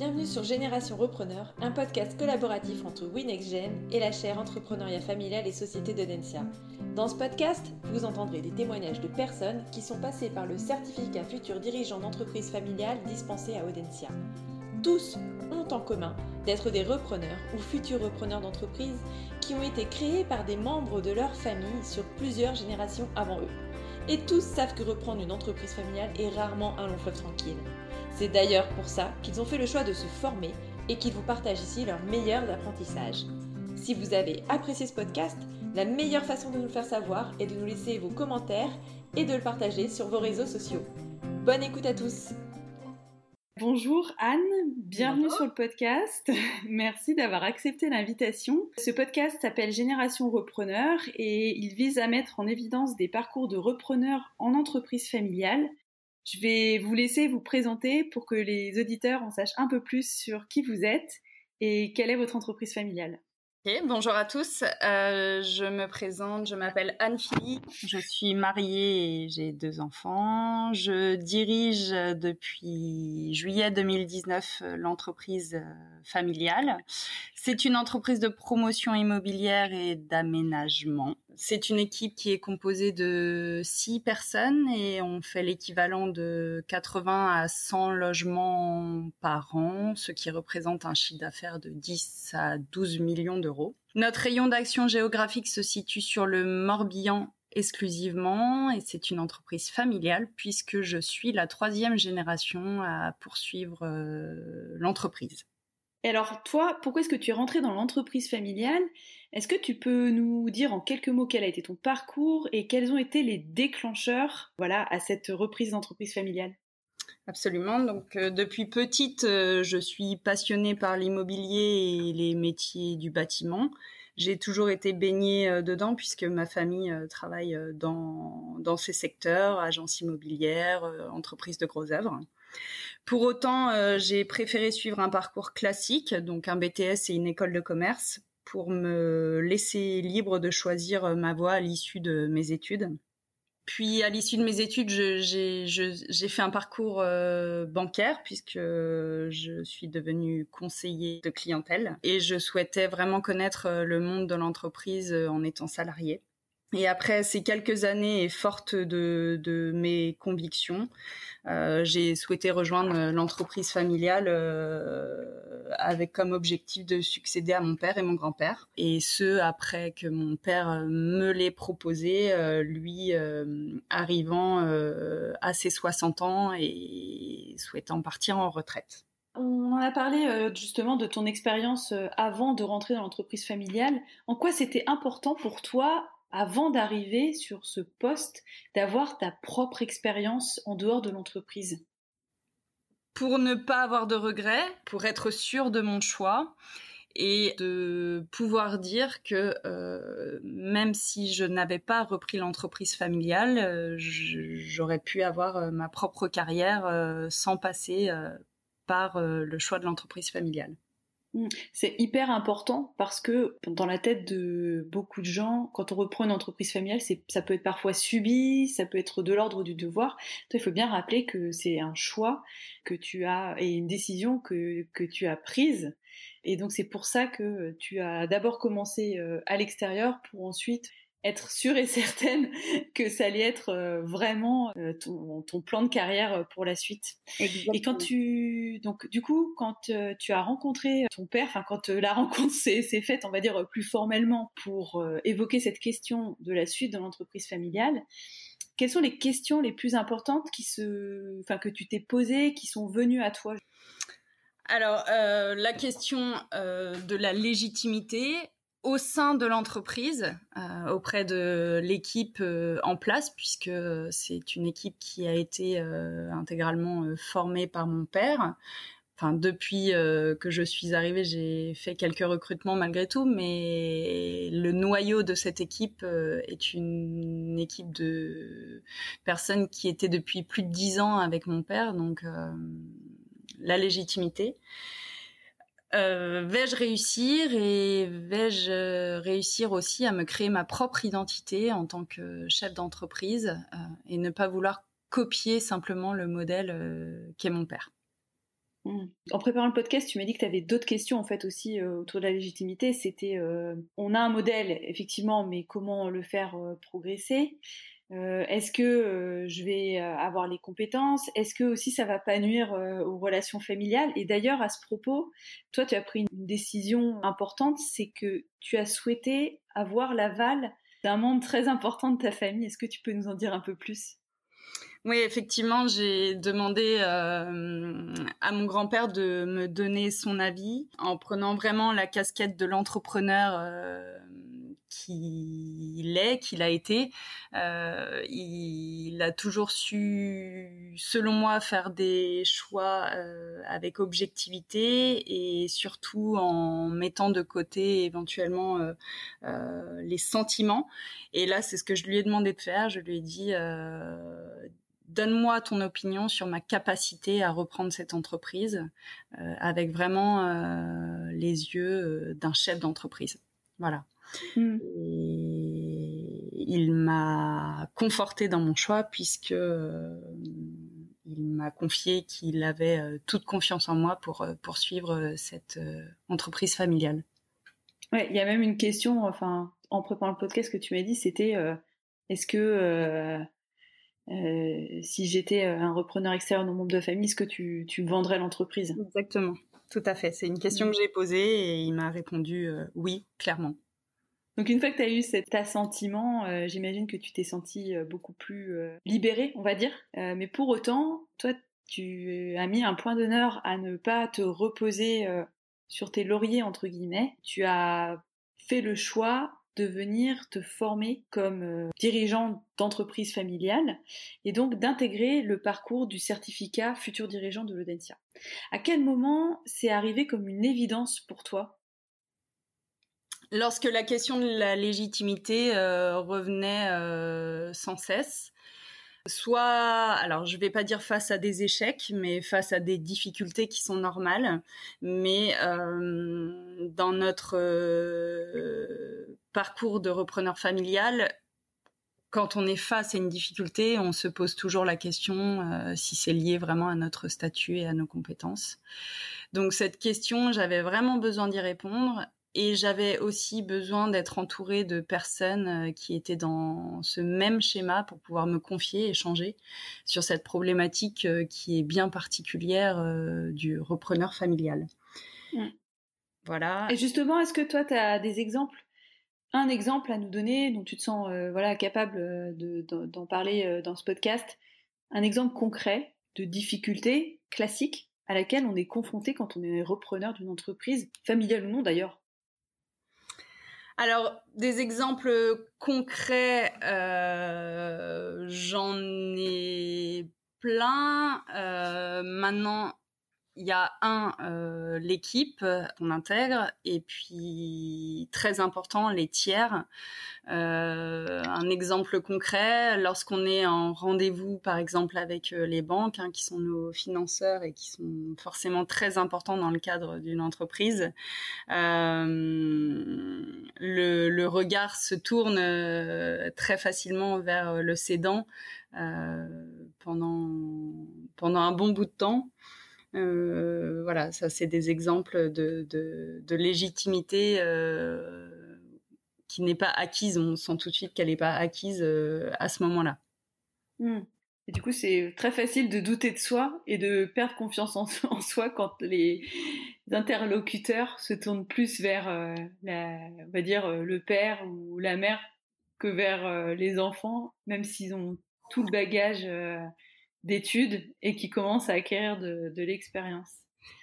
Bienvenue sur Génération Repreneur, un podcast collaboratif entre WinexGen et la chaire Entrepreneuriat familial et Société de. Dans ce podcast, vous entendrez des témoignages de personnes qui sont passées par le certificat futur dirigeant d'entreprise familiale dispensé à Audencia. Tous ont en commun d'être des repreneurs ou futurs repreneurs d'entreprise qui ont été créés par des membres de leur famille sur plusieurs générations avant eux. Et tous savent que reprendre une entreprise familiale est rarement un long fleuve tranquille. C'est d'ailleurs pour ça qu'ils ont fait le choix de se former et qu'ils vous partagent ici leurs meilleurs apprentissages. Si vous avez apprécié ce podcast, la meilleure façon de nous le faire savoir est de nous laisser vos commentaires et de le partager sur vos réseaux sociaux. Bonne écoute à tous Bonjour Anne, bienvenue sur le podcast. Merci d'avoir accepté l'invitation. Ce podcast s'appelle Génération Repreneur et il vise à mettre en évidence des parcours de repreneurs en entreprise familiale. Je vais vous laisser vous présenter pour que les auditeurs en sachent un peu plus sur qui vous êtes et quelle est votre entreprise familiale bonjour à tous. Euh, je me présente, je m'appelle Anne-Philippe, je suis mariée et j'ai deux enfants. Je dirige depuis juillet 2019 l'entreprise euh, familiale. C'est une entreprise de promotion immobilière et d'aménagement. C'est une équipe qui est composée de six personnes et on fait l'équivalent de 80 à 100 logements par an, ce qui représente un chiffre d'affaires de 10 à 12 millions d'euros. Notre rayon d'action géographique se situe sur le Morbihan exclusivement et c'est une entreprise familiale puisque je suis la troisième génération à poursuivre euh, l'entreprise. Et alors, toi, pourquoi est-ce que tu es rentré dans l'entreprise familiale Est-ce que tu peux nous dire en quelques mots quel a été ton parcours et quels ont été les déclencheurs, voilà, à cette reprise d'entreprise familiale? Absolument. Donc, euh, depuis petite, euh, je suis passionnée par l'immobilier et les métiers du bâtiment. J'ai toujours été baignée euh, dedans puisque ma famille travaille dans, dans ces secteurs, agence immobilière, entreprise de gros œuvres. Pour autant, j'ai préféré suivre un parcours classique, donc un BTS et une école de commerce, pour me laisser libre de choisir euh, ma voie à l'issue de mes études. Puis à l'issue de mes études, j'ai fait un parcours euh, bancaire puisque je suis devenue conseiller de clientèle et je souhaitais vraiment connaître le monde de l'entreprise en étant salariée. Et après ces quelques années et forte de, mes convictions, euh, j'ai souhaité rejoindre l'entreprise familiale euh, avec comme objectif de succéder à mon père et mon grand-père. Et ce, après que mon père me l'ait proposé, euh, lui euh, arrivant euh, à ses 60 ans et souhaitant partir en retraite. On a parlé justement de ton expérience avant de rentrer dans l'entreprise familiale. En quoi c'était important pour toi avant d'arriver sur ce poste, d'avoir ta propre expérience en dehors de l'entreprise? Pour ne pas avoir de regrets, pour être sûr de mon choix et de pouvoir dire que euh, même si je n'avais pas repris l'entreprise familiale, euh, j'aurais pu avoir euh, ma propre carrière sans passer par le choix de l'entreprise familiale. Mm. C'est hyper important parce que dans la tête de beaucoup de gens, quand on reprend une entreprise familiale, ça peut être parfois subi, ça peut être de l'ordre du devoir. Il faut bien rappeler que c'est un choix que tu as et une décision que, que tu as prise. Et donc c'est pour ça que tu as d'abord commencé euh, à l'extérieur pour ensuite être sûre et certaine que ça allait être euh, vraiment euh, ton, ton, plan de carrière euh, pour la suite. Et quand tu donc du coup quand tu as rencontré ton père, enfin quand la rencontre s'est faite, on va dire plus formellement pour évoquer cette question de la suite de l'entreprise familiale, quelles sont les questions les plus importantes qui se, enfin que tu t'es posées, qui sont venues à toi? Alors la question de la légitimité au sein de l'entreprise, euh, auprès de l'équipe euh, en place, puisque c'est une équipe qui a été euh, intégralement formée par mon père. Enfin, depuis que je suis arrivée, j'ai fait quelques recrutements malgré tout, mais le noyau de cette équipe est une équipe de personnes qui étaient depuis plus de dix ans avec mon père, donc la légitimité. Euh, vais-je réussir et vais-je euh, réussir aussi à me créer ma propre identité en tant que chef d'entreprise euh, et ne pas vouloir copier simplement le modèle qu'est mon père. Mmh. En préparant le podcast, tu m'as dit que tu avais d'autres questions en fait aussi autour de la légitimité. C'était, on a un modèle effectivement, mais comment le faire euh, Est-ce que je vais avoir les compétences? Est-ce que aussi ça va pas nuire aux relations familiales? Et d'ailleurs, à ce propos, toi, tu as pris une décision importante, c'est que tu as souhaité avoir l'aval d'un membre très important de ta famille. Est-ce que tu peux nous en dire un peu plus? Oui, effectivement, j'ai demandé euh, à mon grand-père de me donner son avis en prenant vraiment la casquette de l'entrepreneur euh, qu'il est, qu'il a été. Euh, il a toujours su, selon moi, faire des choix avec objectivité et surtout en mettant de côté éventuellement les sentiments. Et là, c'est ce que je lui ai demandé de faire. Je lui ai dit donne-moi ton opinion sur ma capacité à reprendre cette entreprise euh, avec vraiment euh, les yeux euh, d'un chef d'entreprise. Voilà. Hmm. il m'a conforté dans mon choix puisque il m'a confié qu'il avait toute confiance en moi pour poursuivre cette entreprise familiale. Ouais, il y a même une question, enfin, en préparant le podcast que tu m'as dit, c'était est-ce que euh, si j'étais euh, un repreneur extérieur mon monde de famille, est-ce que tu, tu vendrais l'entreprise? Exactement, tout à fait. C'est une question que j'ai posée et il m'a répondu euh, oui, clairement. Donc une fois que tu as eu cet assentiment, j'imagine que tu t'es senti beaucoup plus libéré, on va dire. mais pour autant, toi, tu as mis un point d'honneur à ne pas te reposer sur tes lauriers, entre guillemets. Tu as fait le choix de venir te former comme euh, dirigeant d'entreprise familiale et donc d'intégrer le parcours du certificat futur dirigeant de l'Audencia. À quel moment c'est arrivé comme une évidence pour toi Lorsque la question de la légitimité euh, revenait euh, sans cesse, soit, alors je vais pas dire face à des échecs, mais face à des difficultés qui sont normales. Mais euh, dans notre euh, parcours de repreneur familial, quand on est face à une difficulté, on se pose toujours la question euh, si c'est lié vraiment à notre statut et à nos compétences. Donc cette question, j'avais vraiment besoin d'y répondre et j'avais aussi besoin d'être entourée de personnes euh, qui étaient dans ce même schéma pour pouvoir me confier, échanger sur cette problématique euh, qui est bien particulière euh, du repreneur familial. Voilà. Et justement, est-ce que toi, tu as des exemples Un exemple à nous donner dont tu te sens voilà, capable d'en parler dans ce podcast? Un exemple concret de difficulté classique à laquelle on est confronté quand on est repreneur d'une entreprise, familiale ou non d'ailleurs? Alors, des exemples concrets, euh, j'en ai plein. Euh, maintenant, il y a un euh, l'équipe qu'on intègre et puis très important les tiers. Euh, un exemple concret lorsqu'on est en rendez-vous par exemple avec euh, les banques hein, qui sont nos financeurs et qui sont forcément très importants dans le cadre d'une entreprise. Euh, le, regard se tourne euh, très facilement vers le cédant pendant pendant un bon bout de temps. Euh, voilà, ça c'est des exemples de, légitimité euh, qui n'est pas acquise. On sent tout de suite qu'elle n'est pas acquise euh, à ce moment-là. Hmm. Et du coup, c'est très facile de douter de soi et de perdre confiance en, soi quand les interlocuteurs se tournent plus vers, la, on va dire, le père ou la mère que vers les enfants, même s'ils ont tout le bagage d'études et qui commencent à acquérir de, de l'expérience.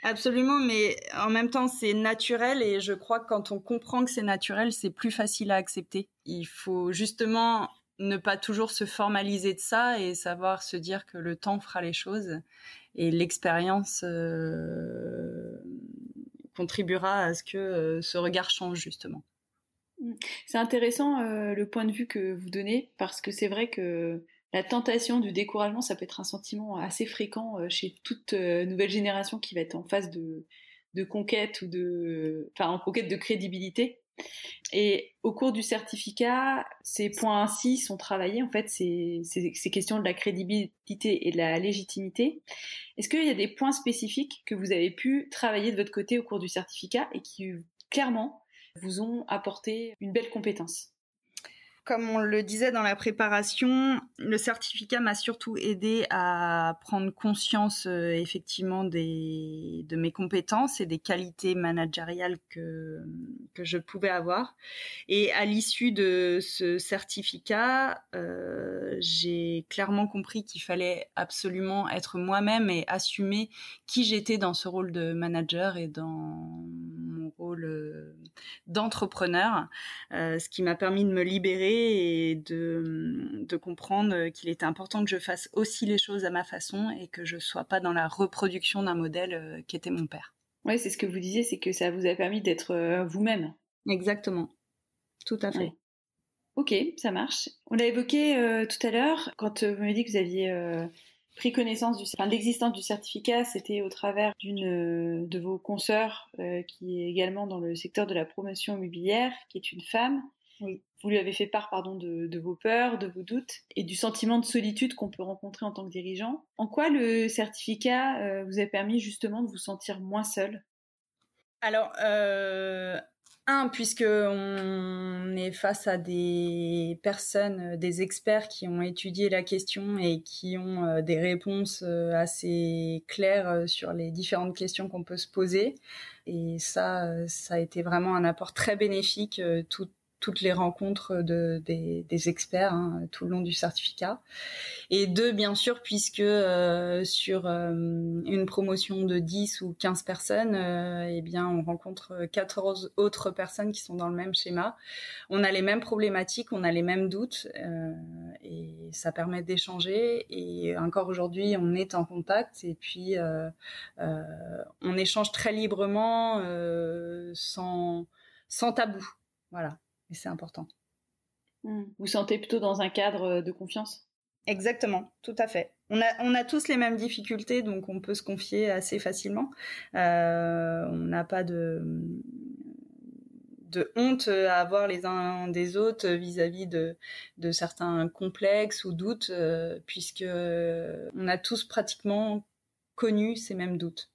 Absolument, mais en même temps, c'est naturel et je crois que quand on comprend que c'est naturel, c'est plus facile à accepter. Il faut justement ne pas toujours se formaliser de ça et savoir se dire que le temps fera les choses et l'expérience euh, contribuera à ce que euh, ce regard change justement. C'est intéressant euh, le point de vue que vous donnez parce que c'est vrai que la tentation du découragement, ça peut être un sentiment assez fréquent euh, chez toute euh, nouvelle génération qui va être en phase de, conquête ou de, enfin, en conquête de crédibilité. Et au cours du certificat, ces points-ci sont travaillés. En fait, ces, questions de la crédibilité et de la légitimité. Est-ce qu'il y a des points spécifiques que vous avez pu travailler de votre côté au cours du certificat et qui clairement vous ont apporté une belle compétence? Comme on le disait dans la préparation, le certificat m'a surtout aidé à prendre conscience euh, effectivement des, de mes compétences et des qualités managériales que, que je pouvais avoir. Et à l'issue de ce certificat, euh, j'ai clairement compris qu'il fallait absolument être moi-même et assumer qui j'étais dans ce rôle de manager et dans rôle euh, d'entrepreneur, euh, ce qui m'a permis de me libérer et de, de comprendre qu'il était important que je fasse aussi les choses à ma façon et que je sois pas dans la reproduction d'un modèle euh, qui était mon père. Oui, c'est ce que vous disiez, c'est que ça vous a permis d'être vous-même. Exactement, tout à fait. Ok, ça marche. On l'a évoqué tout à l'heure quand vous m'avez dit que vous aviez pris connaissance du, enfin, l'existence du certificat, c'était au travers d'une euh, de vos consoeurs euh, qui est également dans le secteur de la promotion immobilière, qui est une femme. Oui. Vous lui avez fait part, pardon, de, de, vos peurs, de vos doutes et du sentiment de solitude qu'on peut rencontrer en tant que dirigeant. En quoi le certificat euh, vous a permis justement de vous sentir moins seul Alors, euh, un, puisque on est face à des personnes, euh, des experts qui ont étudié la question et qui ont euh, des réponses euh, assez claires sur les différentes questions qu'on peut se poser. Et ça, ça a été vraiment un apport très bénéfique tout, toutes les rencontres de, des, des experts hein, tout le long du certificat. Et deux, bien sûr, puisque euh, sur euh, une promotion de 10 ou 15 personnes, euh, eh bien, on rencontre 14 autres personnes qui sont dans le même schéma. On a les mêmes problématiques, on a les mêmes doutes, et ça permet d'échanger. Et encore aujourd'hui, on est en contact, et puis on échange très librement, sans, sans tabou. Voilà. Et c'est important. Hmm. Vous sentez plutôt dans un cadre euh, de confiance? Exactement, tout à fait. On a, on a tous les mêmes difficultés, donc on peut se confier assez facilement. Euh, on n'a pas de, de honte à avoir les uns des autres vis-à-vis de, de certains complexes ou doutes, euh, puisque on a tous pratiquement connu ces mêmes doutes.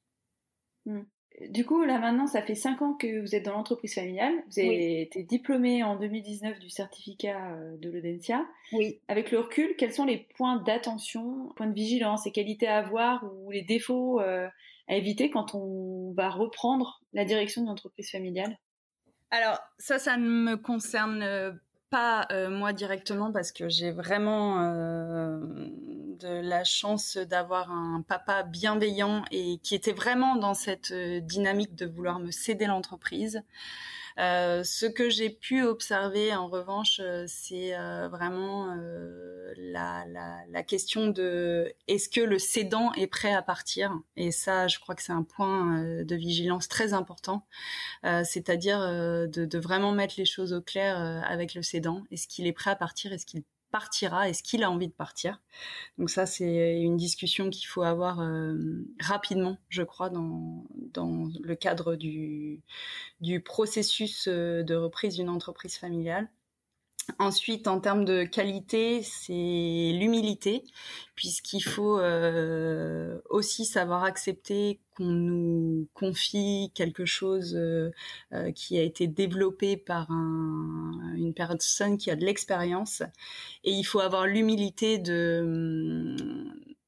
Hmm. Du coup, là maintenant, ça fait 5 ans que vous êtes dans l'entreprise familiale. Vous avez été diplômé en 2019 du certificat euh, de l'Audencia. Oui. Avec le recul, quels sont les points d'attention, points de vigilance et qualités à avoir ou les défauts euh, à éviter quand on va reprendre la direction d'une entreprise familiale? Alors, ça, ça ne me concerne euh, pas moi directement parce que j'ai vraiment de la chance d'avoir un papa bienveillant et qui était vraiment dans cette euh, dynamique de vouloir me céder l'entreprise. Euh, ce que j'ai pu observer en revanche, euh, c'est vraiment la, question de est-ce que le cédant est prêt à partir? Et ça, je crois que c'est un point de vigilance très important, c'est-à-dire de, de, vraiment mettre les choses au clair avec le cédant. Est-ce qu'il est prêt à partir? Est-ce qu'il partira Est-ce qu'il a envie de partir Donc ça, c'est une discussion qu'il faut avoir euh, rapidement, je crois, dans, dans le cadre du, du processus euh, de reprise d'une entreprise familiale. Ensuite, en termes de qualité, c'est l'humilité, puisqu'il faut euh, aussi savoir accepter qu'on nous confie quelque chose euh, euh, qui a été développé par un, une personne qui a de l'expérience, et il faut avoir l'humilité de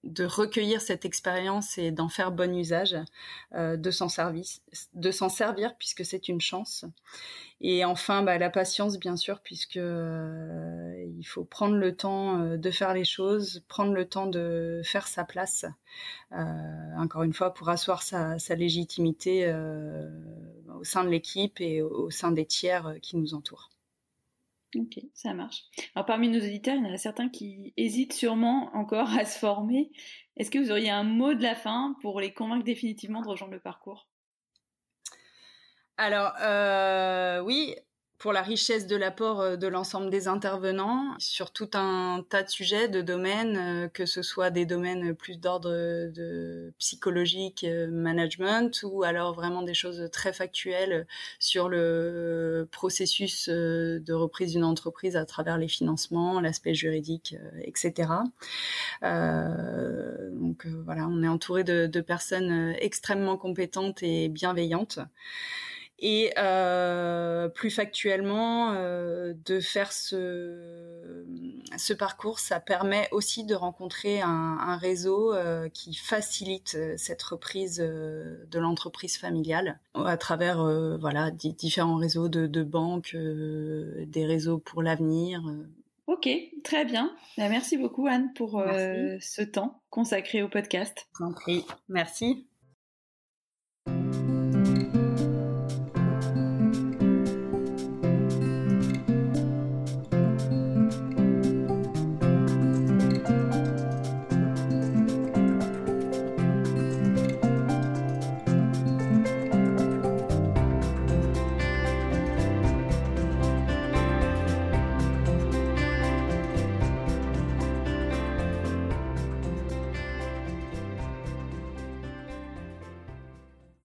de recueillir cette expérience et d'en faire bon usage, euh, de s'en servir, de s'en servir puisque c'est une chance. Et enfin, bah, la patience, bien sûr, puisque euh, il faut prendre le temps euh, de faire les choses, prendre le temps de faire sa place. encore une fois, pour asseoir sa, sa légitimité au sein de l'équipe et au sein des tiers qui nous entourent. Ok, ça marche. Alors parmi nos auditeurs, il y en a certains qui hésitent sûrement encore à se former. Est-ce que vous auriez un mot de la fin pour les convaincre définitivement de rejoindre le parcours? Alors euh, oui, pour la richesse de l'apport euh, de l'ensemble des intervenants sur tout un tas de sujets, de domaines, euh, que ce soit des domaines plus d'ordre de psychologique, euh, management, ou alors vraiment des choses très factuelles sur le processus de reprise d'une entreprise à travers les financements, l'aspect juridique, etc. Euh, donc voilà, on est entouré de, de personnes extrêmement compétentes et bienveillantes. Et euh, plus factuellement, euh, de faire ce, ce parcours, ça permet aussi de rencontrer un, un réseau euh, qui facilite cette reprise de l'entreprise familiale à travers voilà différents réseaux de, de banques, des réseaux pour l'avenir. Ok, très bien. Bah, merci beaucoup Anne pour ce temps consacré au podcast. Merci.